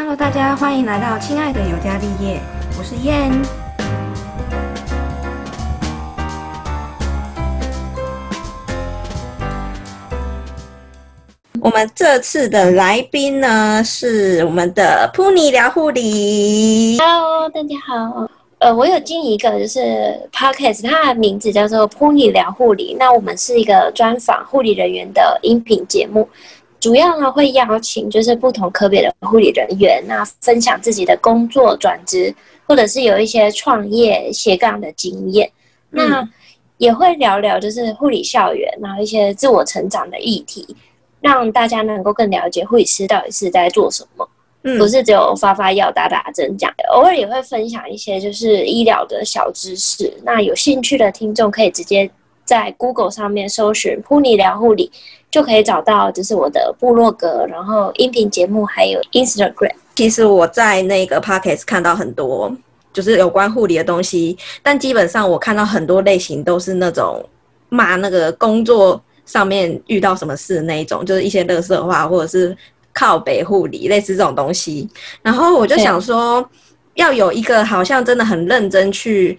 Hello，大家欢迎来到亲爱的尤加利叶，我是燕。我们这次的来宾呢，是我们的扑尼聊护理。Hello，大家好。呃，我有经营一个就是 podcast，它的名字叫做“扑你聊护理”。那我们是一个专访护理人员的音频节目，主要呢会邀请就是不同科别的护理人员，那分享自己的工作转职，或者是有一些创业斜杠的经验。那也会聊聊就是护理校园，然后一些自我成长的议题，让大家能够更了解护理师到底是在做什么。嗯不是只有发发药、打打针这样，偶尔也会分享一些就是医疗的小知识。那有兴趣的听众可以直接在 Google 上面搜寻“扑尼聊护理”，就可以找到就是我的部落格，然后音频节目还有 Instagram。其实我在那个 podcast 看到很多就是有关护理的东西，但基本上我看到很多类型都是那种骂那个工作上面遇到什么事那一种，就是一些乐色话或者是靠北护理类似这种东西。然后我就想说，要有一个好像真的很认真去。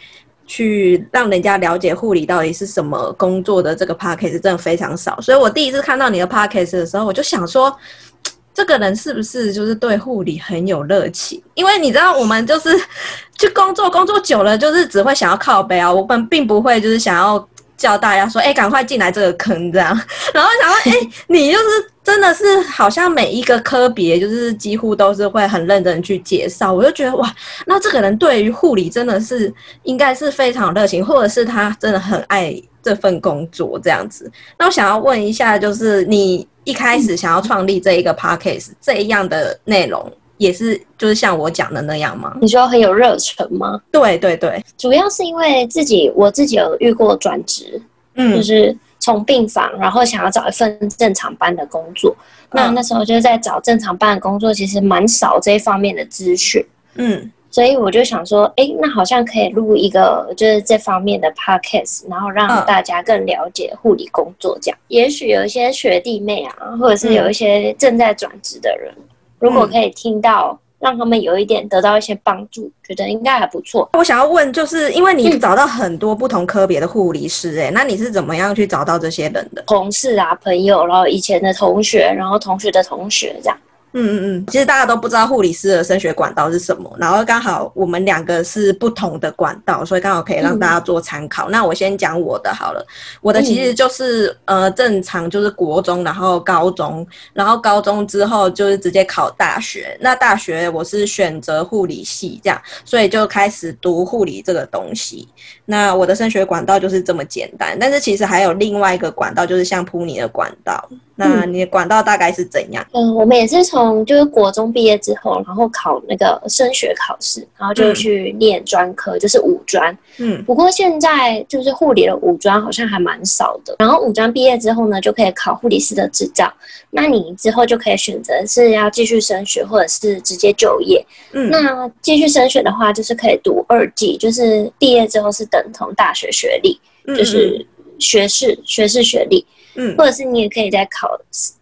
去让人家了解护理到底是什么工作的这个 p a c k a g e 真的非常少，所以我第一次看到你的 p a c k a g e 的时候，我就想说，这个人是不是就是对护理很有热情？因为你知道，我们就是 去工作，工作久了就是只会想要靠背啊，我们并不会就是想要叫大家说，哎、赶快进来这个坑这样。然后想说，哎、你就是真的是好像每一个科别就是几乎都是会很认真去介绍，我就觉得哇，那这个人对于护理真的是应该是非常热情，或者是他真的很爱这份工作这样子。那我想要问一下，就是你一开始想要创立这一个 podcast 这一样的内容，也是就是像我讲的那样吗？你说很有热忱吗？对对对，主要是因为自己我自己有遇过转职，嗯就嗯是从病房，然后想要找一份正常班的工作。那嗯那时候就是在找正常班的工作，其实蛮少这一方面的资讯。嗯所以我就想说，哎，那好像可以录一个就是这方面的 podcast，然后让嗯大家更了解护理工作。这样，也许有一些学弟妹啊，或者是有一些正在转职的人，如果可以听到，让他们有一点得到一些帮助，觉得应该还不错。我想要问，就是因为你嗯找到很多不同科别的护理师、哎、那你是怎么样去找到这些人的？同事啊、朋友，然后以前的同学，然后同学的同学这样。嗯嗯嗯，其实大家都不知道护理师的升学管道是什么，然后刚好我们两个是不同的管道，所以刚好可以让大家做参考。那我先讲我的好了，我的其实就是、呃正常就是国中，然后高中，然后高中之后就是直接考大学。那大学我是选择护理系这样，所以就开始读护理这个东西。那我的升学管道就是这么简单，但是其实还有另外一个管道，就是像普尼的管道。那你的管道大概是怎样？嗯，我们也是从就是国中毕业之后，然后考那个升学考试，然后就嗯去念专科，就是五专。嗯不过现在就是护理的五专好像还蛮少的。然后五专毕业之后呢，就可以考护理师的执照。那你之后就可以选择是要继续升学，或者是直接就业。嗯，那继续升学的话，就是可以读二技，就是毕业之后是等同大学学历，嗯就是学士学士学历。嗯，或者是你也可以再考，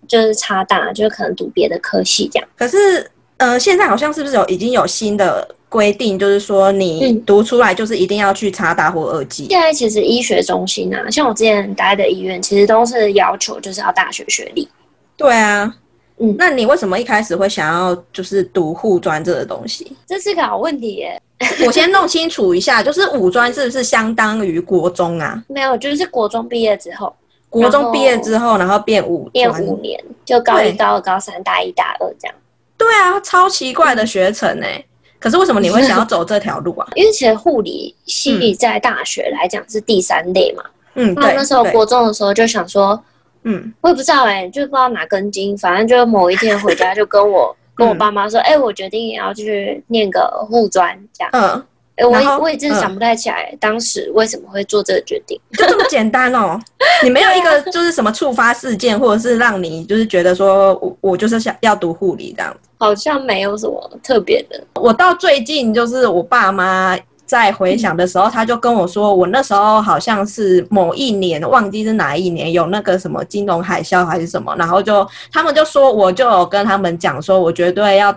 就是差大，就是可能读别的科系这样。可是呃，现在好像是不是有已经有新的规定，就是说你嗯读出来就是一定要去差大或二技。现在其实医学中心啊，像我之前待的医院，其实都是要求就是要大学学历。对啊，嗯那你为什么一开始会想要就是读护专这个东西？这是个好问题耶。我先弄清楚一下，就是五专是不是相当于国中啊？没有，就是国中毕业之后国中毕业之后，然后变五念专。五年，就高一、对高二、高三、大一、大二这样。对啊，超奇怪的学程哎、可是为什么你会想要走这条路啊？因为其实护理系在大学来讲是第三类嘛。嗯，那对，那时候国中的时候就想说，嗯我也不知道哎、就不知道哪根筋，反正就某一天回家就跟我跟我爸妈说，哎、我决定也要去念个护专这样。嗯，哎、我我也真的嗯想不太起来、当时为什么会做这个决定。就这么简单哦。你没有一个就是什么触发事件，或者是让你就是觉得说我我就是想要读护理这样。好像没有什么特别的。我到最近就是我爸妈在回想的时候，他就跟我说，我那时候好像是某一年，忘记是哪一年，有那个什么金融海啸还是什么，然后就他们就说，我就有跟他们讲说，我绝对要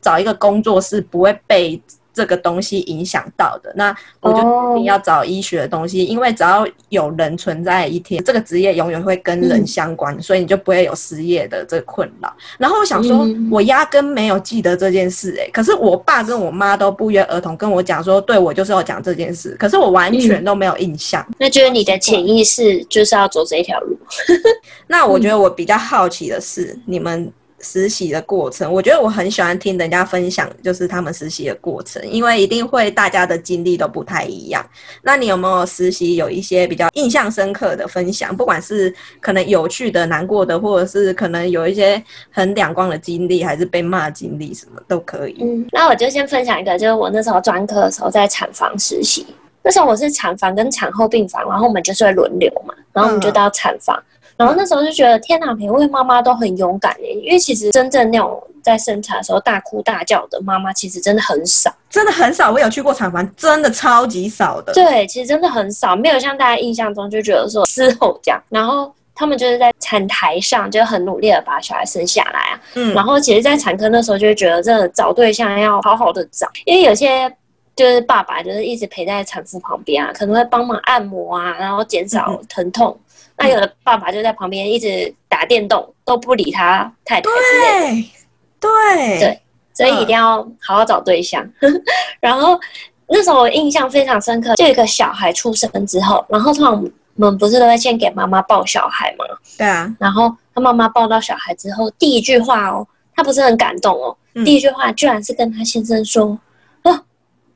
找一个工作是不会被。这个东西影响到的，那我就一定要找医学的东西，因为只要有人存在一天，这个职业永远会跟人相关，所以你就不会有失业的这个困扰。然后我想说，我压根没有记得这件事，哎，可是我爸跟我妈都不约而同跟我讲说，对我就是要讲这件事，可是我完全都没有印象。那就是你的潜意识就是要走这一条路。那我觉得我比较好奇的是，你们。实习的过程，我觉得我很喜欢听人家分享，就是他们实习的过程，因为一定会大家的经历都不太一样。那你有没有实习有一些比较印象深刻的分享？不管是可能有趣的、难过的，或者是可能有一些很两光的经历，还是被骂经历，什么都可以。嗯，那我就先分享一个，就是我那时候专科的时候在产房实习，那时候我是产房跟产后病房，然后我们就是会轮流嘛，然后我们就到产房。然后那时候就觉得天哪，每位妈妈都很勇敢耶，因为其实真正那种在生产的时候大哭大叫的妈妈，其实真的很少，真的很少。我有去过产房，真的超级少的。对，其实真的很少，没有像大家印象中就觉得说嘶吼这样。然后他们就是在产台上就很努力的把小孩生下来啊。嗯。然后其实，在产科那时候就会觉得，真的找对象要好好的找，因为有些就是爸爸就是一直陪在产妇旁边啊，可能会帮忙按摩啊，然后减少疼痛。那有的爸爸就在旁边一直打电动，都不理他太太之类的。对对，所以一定要好好找对象。然后那时候我印象非常深刻，就一个小孩出生之后，然后通常我们不是都会先给妈妈抱小孩吗？对啊。然后他妈妈抱到小孩之后，第一句话哦，他不是很感动哦，第一句话居然是跟他先生说：“哦，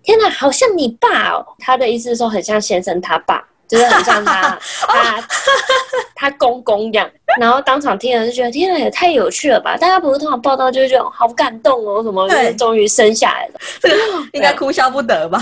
天哪，好像你爸哦。”他的意思是说，很像先生他爸。就是很像他，他他公公这样，然后当场听了就觉得天哪，也太有趣了吧！大家不是通常报道就是这种好感动哦，什么终于生下来了，这 个应该哭笑不得吧？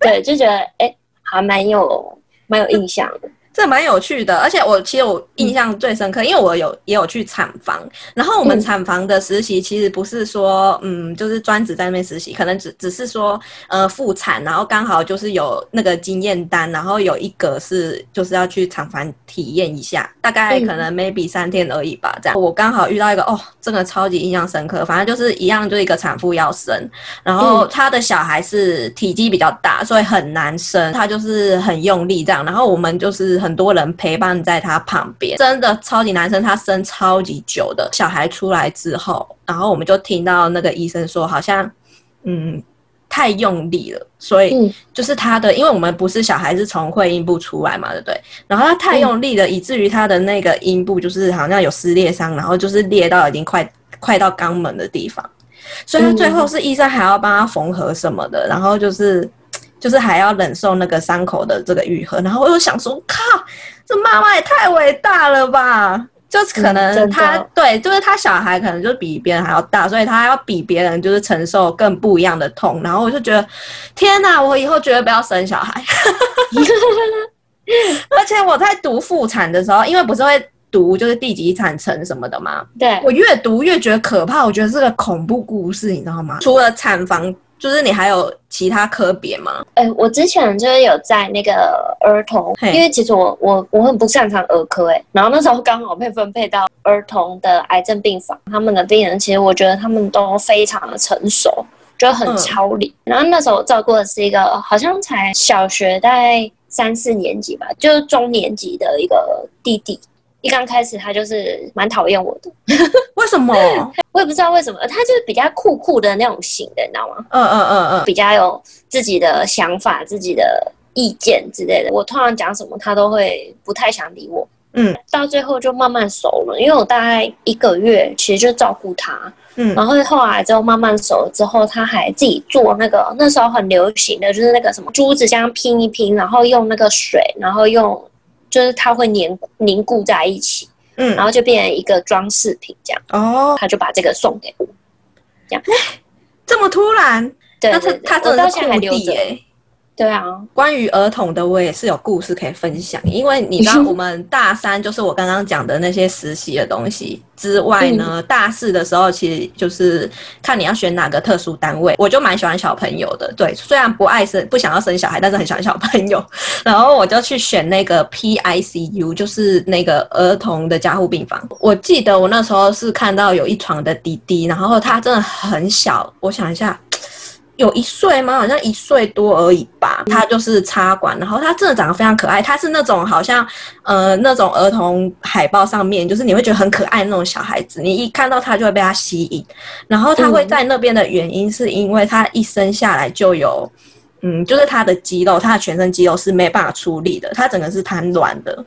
对，就觉得哎，还蛮有蛮有印象的。这蛮有趣的，而且我其实我印象最深刻，因为我有也有去产房，然后我们产房的实习其实不是说嗯，就是专职在那边实习，可能只只是说呃复产，然后刚好就是有那个经验单，然后有一个是就是要去产房体验一下，大概可能 maybe 三天而已吧，这样。我刚好遇到一个哦，真的超级印象深刻，反正就是一样，就一个产妇要生，然后他的小孩是体积比较大，所以很难生，他就是很用力这样，然后我们就是。很多人陪伴在他旁边，真的超级男生，他生超级久的小孩出来之后，然后我们就听到那个医生说，好像嗯太用力了，所以就是他的，因为我们不是小孩是从会阴部出来嘛，对不对？然后他太用力了，以至于他的那个阴部就是好像有撕裂伤，然后就是裂到已经快快到肛门的地方，所以他最后是医生还要帮他缝合什么的，然后就是。就是还要忍受那个伤口的这个愈合，然后我又想说，靠，这妈妈也太伟大了吧！就是可能他对，就是他小孩可能就比别人还要大，所以他要比别人就是承受更不一样的痛。然后我就觉得，天哪，我以后绝对不要生小孩。而且我在读妇产的时候，因为不是会读就是第几产程什么的嘛，对我越读越觉得可怕，我觉得是个恐怖故事，你知道吗？除了产房。就是你还有其他科别吗？哎，我之前就是有在那个儿童，因为其实我我我很不擅长儿科，哎，然后那时候刚好被分配到儿童的癌症病房，他们的病人其实我觉得他们都非常的成熟，就很超理。然后那时候我照顾的是一个好像才小学大概三四年级吧，就是中年级的一个弟弟。一刚开始他就是蛮讨厌我的，为什么？我也不知道为什么。他就是比较酷酷的那种型的，你知道吗？嗯嗯嗯嗯，比较有自己的想法、自己的意见之类的。我通常讲什么，他都会不太想理我。嗯，到最后就慢慢熟了，因为我大概一个月其实就照顾他。嗯，然后后来之后慢慢熟了之后，他还自己做那个那时候很流行的就是那个什么珠子，这样拼一拼，然后用那个水，然后用。就是它会凝凝固在一起，嗯，然后就变成一个装饰品这样。哦，他就把这个送给我，这样。这么突然？对，他他真的到现在还留着。对啊，关于儿童的，我也是有故事可以分享。因为你知道，我们大三就是我刚刚讲的那些实习的东西之外呢，大四的时候其实就是看你要选哪个特殊单位。我就蛮喜欢小朋友的，对，虽然不爱生，不想要生小孩，但是很喜欢小朋友。然后我就去选那个 PICU，就是那个儿童的加护病房。我记得我那时候是看到有一床的滴滴，然后他真的很小，我想一下。有一岁吗？好像一岁多而已吧。他就是插管，然后他真的长得非常可爱。他是那种好像呃那种儿童海报上面，就是你会觉得很可爱那种小孩子。你一看到他就会被他吸引。然后他会在那边的原因是因为他一生下来就有，嗯，就是他的肌肉，他的全身肌肉是没办法出力的，他整个是瘫软的。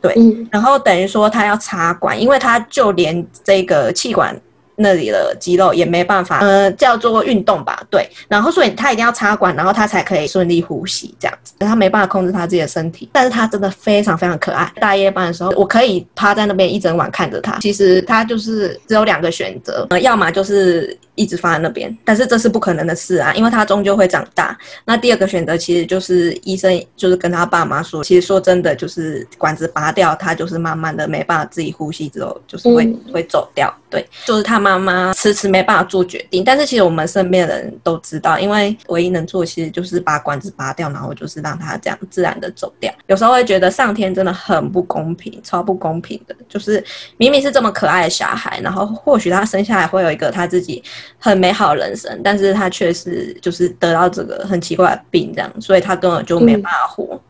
对，然后等于说他要插管，因为他就连这个气管。那里的肌肉也没办法，呃，叫做运动吧，对。然后所以他一定要插管，然后他才可以顺利呼吸，这样子。他没办法控制他自己的身体，但是他真的非常非常可爱。大夜班的时候，我可以趴在那边一整晚看着他。其实他就是只有两个选择，呃，要么就是一直放在那边，但是这是不可能的事啊，因为他终究会长大。那第二个选择其实就是医生就是跟他爸妈说，其实说真的就是管子拔掉，他就是慢慢的没办法自己呼吸之后，就是会会走掉。对，就是他妈妈迟迟没办法做决定，但是其实我们身边的人都知道，因为唯一能做其实就是把管子拔掉，然后就是让他这样自然的走掉。有时候会觉得上天真的很不公平，超不公平的，就是明明是这么可爱的小孩，然后或许他生下来会有一个他自己很美好的人生，但是他却是就是得到这个很奇怪的病，这样，所以他根本就没办法活。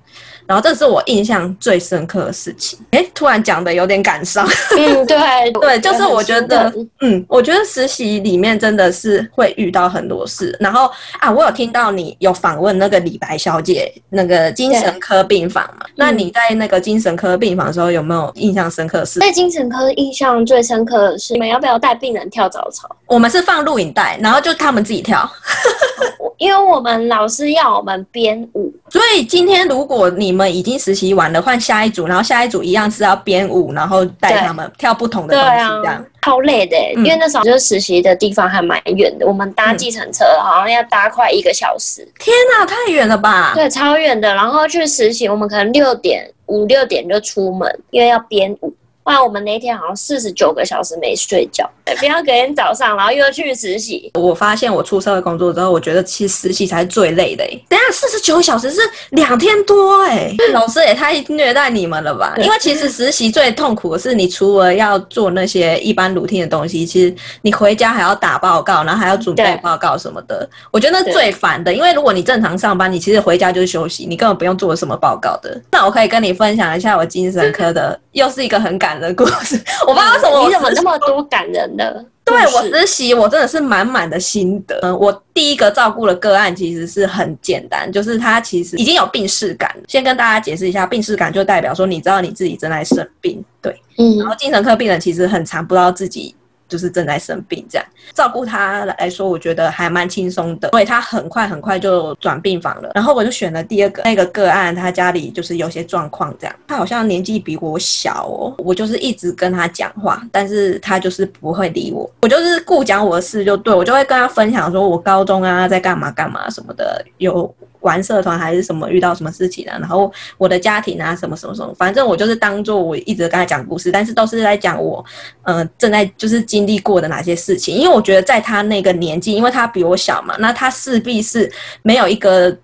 然后这是我印象最深刻的事情。哎，突然讲的有点感伤。嗯，对 对，就是我觉得，嗯，我觉得实习里面真的是会遇到很多事。然后啊，我有听到你有访问那个李白小姐，那个精神科病房嘛。那你在那个精神科病房的时候，有没有印象深刻的事？在精神科印象最深刻的是，你们要不要带病人跳早操？我们是放录影带，然后就他们自己跳。因为我们老师要我们编舞，所以今天如果你们已经实习完了，换下一组，然后下一组一样是要编舞，然后带他们跳不同的东西，这样超累的。因为那时候就是实习的地方还蛮远的，我们搭计程车好像要搭快一个小时。天哪，太远了吧？对，超远的。然后去实习，我们可能六点五六点就出门，因为要编舞。不然我们那天好像四十九个小时没睡觉，不要隔天早上，然后又要去实习。我发现我出社会工作之后，我觉得其实实习才是最累的。等下四十九小时是两天多哎，老师也太虐待你们了吧？因为其实实习最痛苦的是，你除了要做那些一般 routine 的东西，其实你回家还要打报告，然后还要准备报告什么的。我觉得那最烦的，因为如果你正常上班，你其实回家就是休息，你根本不用做什么报告的。那我可以跟你分享一下我精神科的，又是一个很感。的故事，我不知道为什么你怎么那么多感人的？对我实习，我真的是满满的心得。嗯，我第一个照顾的个案其实是很简单，就是他其实已经有病逝感。先跟大家解释一下，病逝感就代表说你知道你自己正在生病，对，嗯。然后精神科病人其实很常不知道自己。就是正在生病，这样照顾他来说，我觉得还蛮轻松的，所以他很快很快就转病房了。然后我就选了第二个那个个案，他家里就是有些状况，这样他好像年纪比我小哦，我就是一直跟他讲话，但是他就是不会理我，我就是顾讲我的事就对我就会跟他分享说我高中啊在干嘛干嘛什么的有。玩社团还是什么遇到什么事情啊？然后我的家庭啊，什么什么什么，反正我就是当做我一直跟他讲故事，但是都是在讲我，嗯，正在就是经历过的哪些事情。因为我觉得在他那个年纪，因为他比我小嘛，那他势必是没有一个。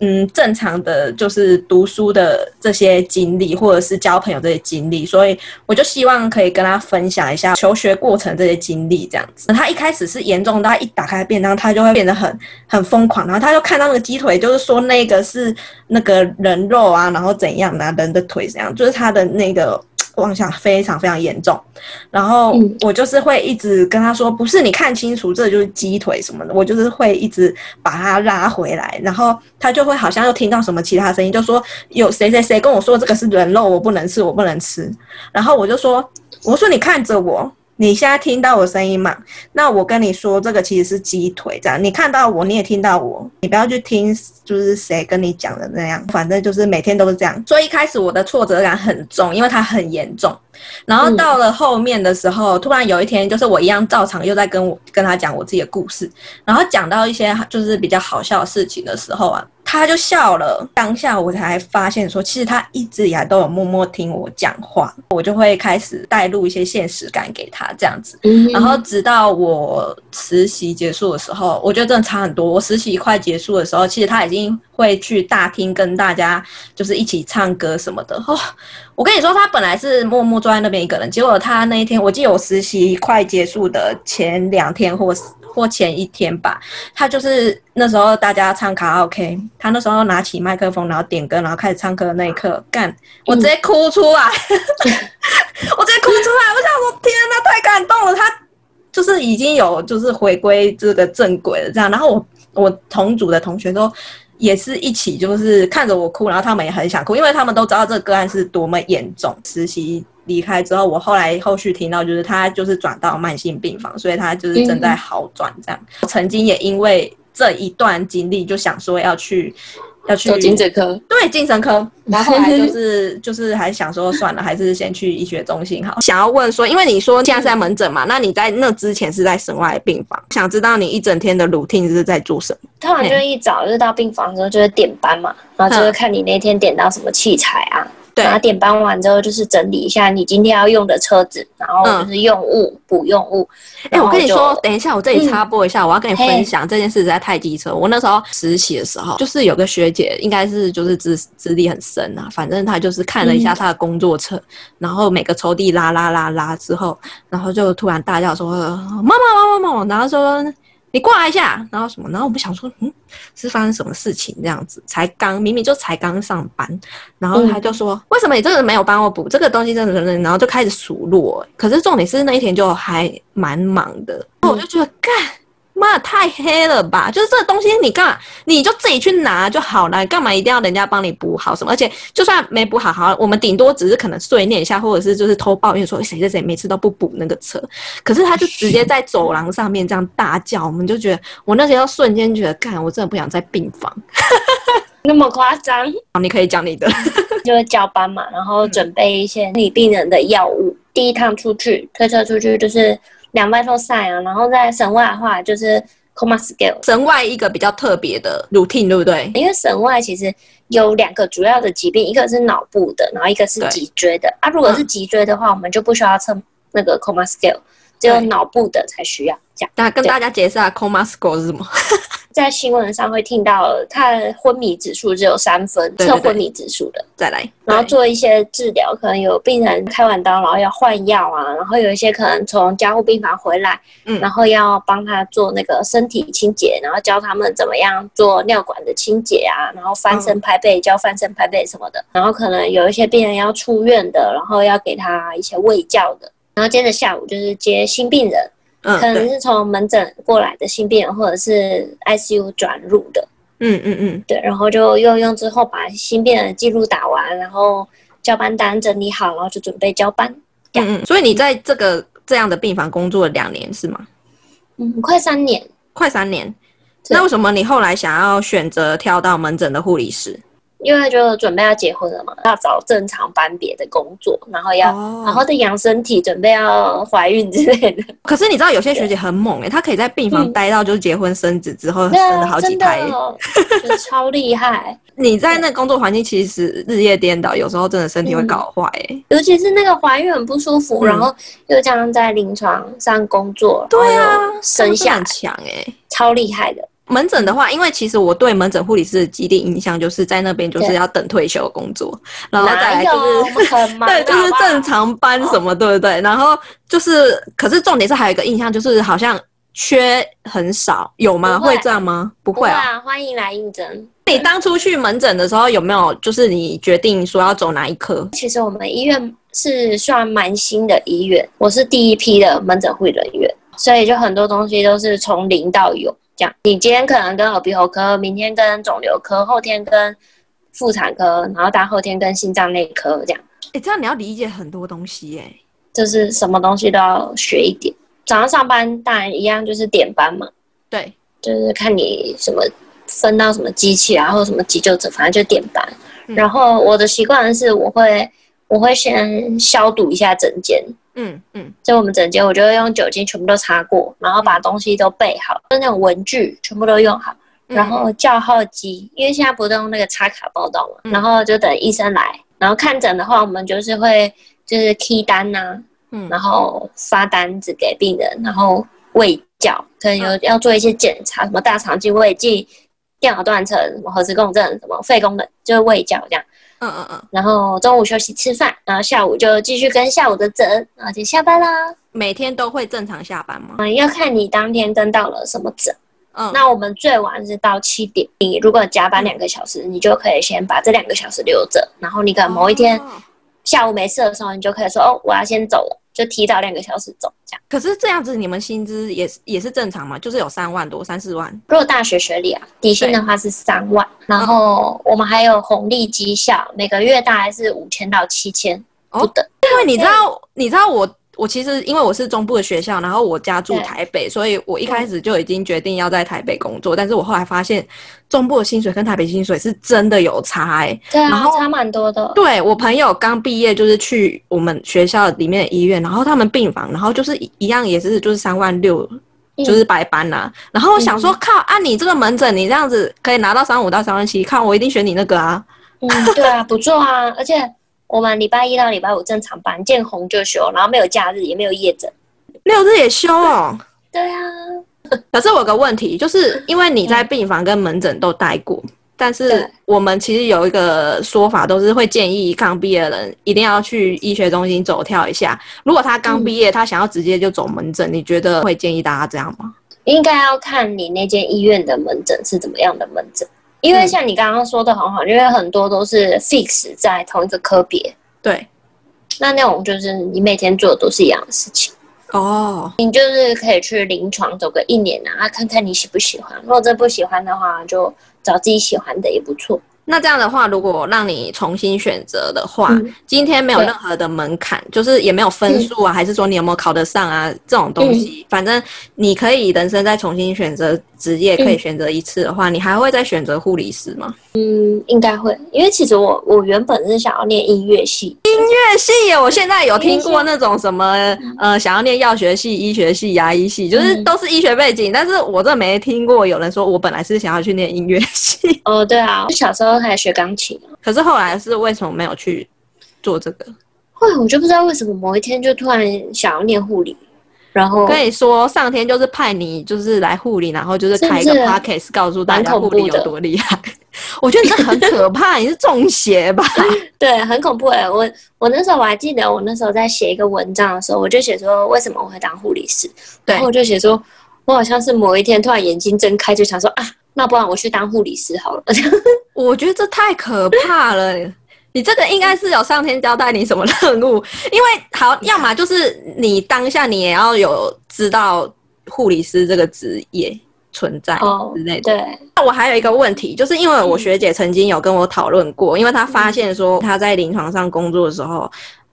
嗯，正常的就是读书的这些经历，或者是交朋友这些经历，所以我就希望可以跟他分享一下求学过程这些经历，这样子。他一开始是严重，到一打开便当，他就会变得很很疯狂，然后他就看到那个鸡腿，就是说那个是那个人肉啊，然后怎样的人的腿怎样，就是他的那个。妄想非常非常严重，然后我就是会一直跟他说，不是你看清楚，这就是鸡腿什么的，我就是会一直把他拉回来，然后他就会好像又听到什么其他声音，就说有谁谁谁跟我说这个是人肉，我不能吃，我不能吃，然后我就说，我说你看着我。你现在听到我声音嘛？那我跟你说，这个其实是鸡腿，这样你看到我，你也听到我，你不要去听，就是谁跟你讲的那样，反正就是每天都是这样。所以一开始我的挫折感很重，因为它很严重。然后到了后面的时候，突然有一天，就是我一样照常又在跟我跟他讲我自己的故事，然后讲到一些就是比较好笑的事情的时候啊。他就笑了。当下我才发现说，其实他一直以来都有默默听我讲话，我就会开始带入一些现实感给他这样子。然后直到我实习结束的时候，我觉得真的差很多。我实习快结束的时候，其实他已经会去大厅跟大家就是一起唱歌什么的。哦，我跟你说，他本来是默默坐在那边一个人，结果他那一天，我记得我实习快结束的前两天或或前一天吧，他就是那时候大家唱卡拉 OK，他那时候拿起麦克风，然后点歌，然后开始唱歌的那一刻，干，我直接哭出来，我直接哭出来，我想说，天哪，太感动了，他就是已经有就是回归这个正轨了，这样，然后我我同组的同学都也是一起就是看着我哭，然后他们也很想哭，因为他们都知道这个个案是多么严重，实习。离开之后，我后来后续听到，就是他就是转到慢性病房，所以他就是正在好转这样。曾经也因为这一段经历，就想说要去要去精神科，对精神科。然后后来就是就是还想说算了，还是先去医学中心好。想要问说，因为你说现在是在门诊嘛，那你在那之前是在省外病房，想知道你一整天的 routine 是在做什么？通常就是一早就到病房之后就是点班嘛，然后就是看你那天点到什么器材啊。然后点搬完之后，就是整理一下你今天要用的车子，然后就是用物补用物。哎，我跟你说，等一下，我这里插播一下，我要跟你分享这件事实在太机车。我那时候实习的时候，就是有个学姐，应该是就是资资历很深啊，反正她就是看了一下她的工作册，然后每个抽屉拉拉拉拉之后，然后就突然大叫说：“妈妈妈妈妈！”然后说。你过来一下，然后什么？然后我们想说，嗯，是发生什么事情？这样子才刚明明就才刚上班，然后他就说，为什么你这个没有帮我补这个东西？真的真的，然后就开始数落。可是重点是那一天就还蛮忙的，我就觉得干。妈，太黑了吧！就是这个东西，你干嘛？你就自己去拿就好了，干嘛一定要人家帮你补好什么？而且就算没补好，好，我们顶多只是可能碎念一下，或者是就是偷抱怨说谁谁谁每次都不补那个车。可是他就直接在走廊上面这样大叫，我们就觉得我那时候瞬间觉得，干，我真的不想在病房，那么夸张。好你可以讲你的，就是交班嘛，然后准备一些你病人的药物。第一趟出去推车出去就是。两外都晒啊，然后在省外的话就是 coma scale。省外一个比较特别的 routine，对不对？因为省外其实有两个主要的疾病，一个是脑部的，然后一个是脊椎的。啊，如果是脊椎的话，我们就不需要测那个 coma scale，只有脑部的才需要。这样，那跟大家解释下 coma scale 是什么？在新闻上会听到，他的昏迷指数只有三分，测昏迷指数的。再来，然后做一些治疗，可能有病人开完刀，然后要换药啊，然后有一些可能从加护病房回来，嗯，然后要帮他做那个身体清洁，然后教他们怎么样做尿管的清洁啊，然后翻身拍背，教翻身拍背什么的。然后可能有一些病人要出院的，然后要给他一些喂教的。然后接着下午就是接新病人。可能是从门诊过来的新病人，或者是 ICU 转入的。嗯嗯嗯，对，然后就用用之后把新病人记录打完，然后交班单整理好，然后就准备交班。嗯嗯，所以你在这个这样的病房工作了两年是吗？嗯，快三年，快三年。那为什么你后来想要选择跳到门诊的护理师？因为就准备要结婚了嘛，要找正常班别的工作，然后要好好的养身体，准备要怀孕之类的。可是你知道有些学姐很猛哎，她可以在病房待到就是结婚生子之后生了好几胎，超厉害。你在那工作环境其实日夜颠倒，有时候真的身体会搞坏哎。尤其是那个怀孕很不舒服，然后又这样在临床上工作，对啊，生下强哎，超厉害的。门诊的话，因为其实我对门诊护理师的既定印象就是在那边就是要等退休工作，然后再来就是 对，就是正常班什么，对不对？然后就是，可是重点是还有一个印象就是好像缺很少，有吗？会这样吗？不会啊，欢迎来应征。你当初去门诊的时候有没有就是你决定说要走哪一科？其实我们医院是算蛮新的医院，我是第一批的门诊护理人员，所以就很多东西都是从零到有。你今天可能跟耳鼻喉科，明天跟肿瘤科，后天跟妇产科，然后大后天跟心脏内科这样。哎，这样你要理解很多东西哎，就是什么东西都要学一点。早上上班当然一样，就是点班嘛。对，就是看你什么分到什么机器啊，或者什么急救者，反正就点班。然后我的习惯是，我会我会先消毒一下整间。嗯嗯，就我们整间，我就会用酒精全部都擦过，然后把东西都备好，就那种文具全部都用好，然后叫号机，因为现在不都用那个插卡报到嘛，嗯。然后就等医生来，然后看诊的话，我们就是会就是 key 单呐、嗯。然后发单子给病人，然后喂教，可能有要做一些检查，什么大肠镜、胃镜、电脑断层、什么核磁共振、什么肺功能，就是喂教这样。嗯嗯嗯，然后中午休息吃饭，然后下午就继续跟下午的诊，然后就下班啦。每天都会正常下班吗？嗯，要看你当天跟到了什么诊。嗯，那我们最晚是到七点，你如果加班两个小时，你就可以先把这两个小时留着，然后你可能某一天哦下午没事的时候，你就可以说哦，我要先走了，就提早两个小时走这样。可是这样子，你们薪资也是也是正常嘛？就是有三万多、三四万。如果大学学历啊，底薪的话是三万，然后我们还有红利绩效，每个月大概是五千到七千不等。因为你知道，你知道我我其实因为我是中部的学校，然后我家住台北，所以我一开始就已经决定要在台北工作。但是我后来发现，中部的薪水跟台北薪水是真的有差哎、对啊，然后差蛮多的。对我朋友刚毕业，就是去我们学校里面的医院，然后他们病房，然后就是一一样也是就是三万六。嗯就是白班呐、然后我想说，靠，按、你这个门诊，你这样子可以拿到三万五到三万七，看我一定选你那个啊。嗯，对啊，不错啊，而且我们礼拜一到礼拜五正常班，见红就休，然后没有假日，也没有夜诊。六日也休哦。对啊，可是我有个问题，就是因为你在病房跟门诊都待过，但是我们其实有一个说法，都是会建议刚毕业的人一定要去医学中心走跳一下。如果他刚毕业，他想要直接就走门诊，你觉得会建议大家这样吗？应该要看你那间医院的门诊是怎么样的门诊，因为像你刚刚说的很好，因为很多都是 fix 在同一个科别，对，那那种就是你每天做的都是一样的事情。哦，你就是可以去临床走个一年啊，看看你喜不喜欢。如果真不喜欢的话，就找自己喜欢的也不错。那这样的话，如果让你重新选择的话，嗯。今天没有任何的门槛，就是也没有分数啊，还是说你有没有考得上啊这种东嗯。西，反正你可以人生再重新选择职业，可以选择一次的话，你还会再选择护理师吗？嗯，应该会，因为其实我我原本是想要念音乐系，乐系耶，我现在有听过那种什么呃，想要念药学系、医学系、牙医系，就是嗯。都是医学背景，但是我真的没听过有人说我本来是想要去念音乐系，哦，对啊，我小时候还学钢琴，可是后来是为什么没有去做这个？后来我就不知道为什么某一天就突然想要念护理，然后跟你说，上天就是派你就是来护理，然后就是开一个 podcast 告诉大家护理有多厉害。我觉得你这很可怕，你是中邪吧？对，很恐怖哎！我我那时候我还记得，我那时候在写一个文章的时候，我就写说为什么我会当护理师，对然后我就写说，我好像是某一天突然眼睛睁开，就想说啊，那不然我去当护理师好了。我觉得这太可怕了。你这个应该是有上天交代你什么任务？因为好，要么就是你当下你也要有知道护理师这个职业存在哦之类的。对，那我还有一个问题，就是因为我学姐曾经有跟我讨论过，因为她发现说她在临床上工作的时候，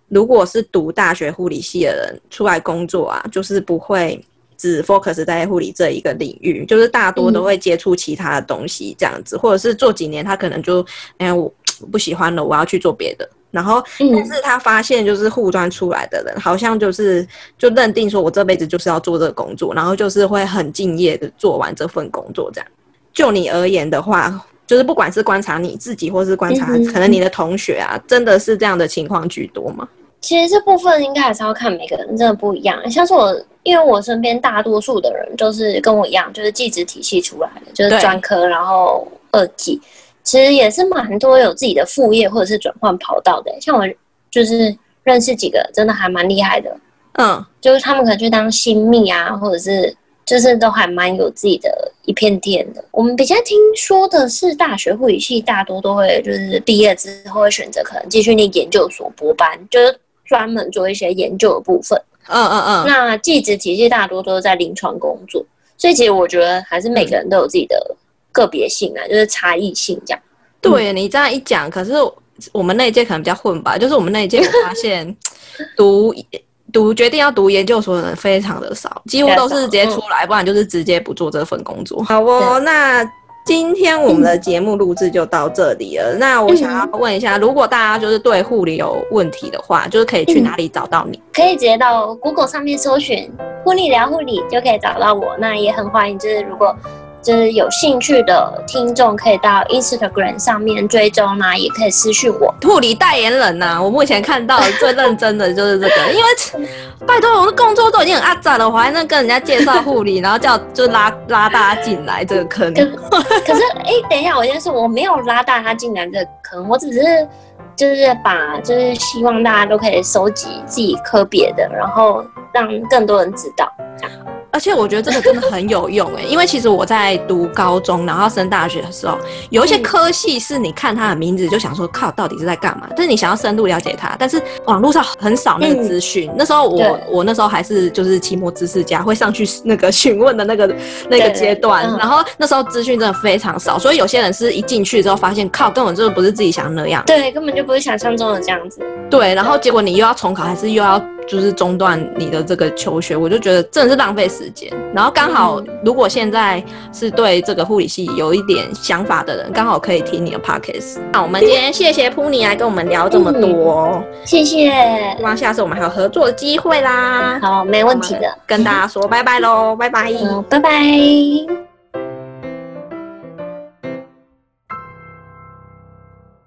如果是读大学护理系的人出来工作啊，就是不会只 focus 在护理这一个领域，就是大多都会接触其他的东西这样子，或者是做几年他可能就哎我不喜欢了，我要去做别的。然后，但嗯是他发现就是护专出来的人，好像就是就认定说我这辈子就是要做这个工作，然后就是会很敬业的做完这份工作这样。就你而言的话，就是不管是观察你自己，或是观察可能你的同学啊，真的是这样的情况居多吗？其实这部分应该还是要看每个人，真的不一样。像是我，因为我身边大多数的人都是跟我一样，就是技职体系出来的，就是对专科，然后二技，其实也是蛮多有自己的副业或者是转换跑道的。像我就是认识几个真的还蛮厉害的，嗯，就是他们可能去当新密啊，或者是就是都还蛮有自己的一片天的。我们比较听说的是，大学护理系大多都会就是毕业之后会选择可能继续念研究所博班，就是专门做一些研究的部分。嗯嗯嗯，那技职体系大多都是在临床工作，所以其实我觉得还是每个人都有自己的个别性啊，就是差异性这样。对你这样一讲，可是我们那一届可能比较混吧，就是我们那一届我发现 读读决定要读研究所的人非常的少，几乎都是直接出来，不然就是直接不做这份工作。好哦，那。今天我们的节目录制就到这里了。那我想要问一下，如果大家就是对护理有问题的话，就是可以去哪里找到你？可以直接到 Google 上面搜寻“护理聊护理”就可以找到我。那也很欢迎，就是如果就是有兴趣的听众可以到 Instagram 上面追踪啊，也可以私讯我。护理代言人呐、我目前看到最认真的就是这个，因为拜托我的工作都已经很阿杂了，我还能跟人家介绍护理，然后叫就拉拉大家进来这个坑。可可是，哎、等一下，我先说，我没有拉大他进来这个坑，我只是就是把，就是希望大家都可以收集自己科别的，然后让更多人知道。而且我觉得这个真的很有用哎，因为其实我在读高中，然后升大学的时候，有一些嗯科系是你看它的名字就想说靠，到底是在干嘛？但是你想要深入了解它，但是网络上很少那个资讯。那时候我我那时候还是就是期末知识家，会上去那个询问的那个 那个阶段，嗯然后那时候资讯真的非常少，所以有些人是一进去之后发现靠，根本就不是自己想的那样。对，根本就不是想象中的这样子。对，然后结果你又要重考，还是又要就是中断你的这个求学，我就觉得真的是浪费时间。然后刚好，如果现在是对这个护理系有一点想法的人，刚好可以听你的 podcast。那我们今天谢谢普尼来跟我们聊这么多，谢谢。希望下次我们还有合作的机会啦。好，没问题的。跟大家说拜拜喽，拜拜。嗯，拜拜。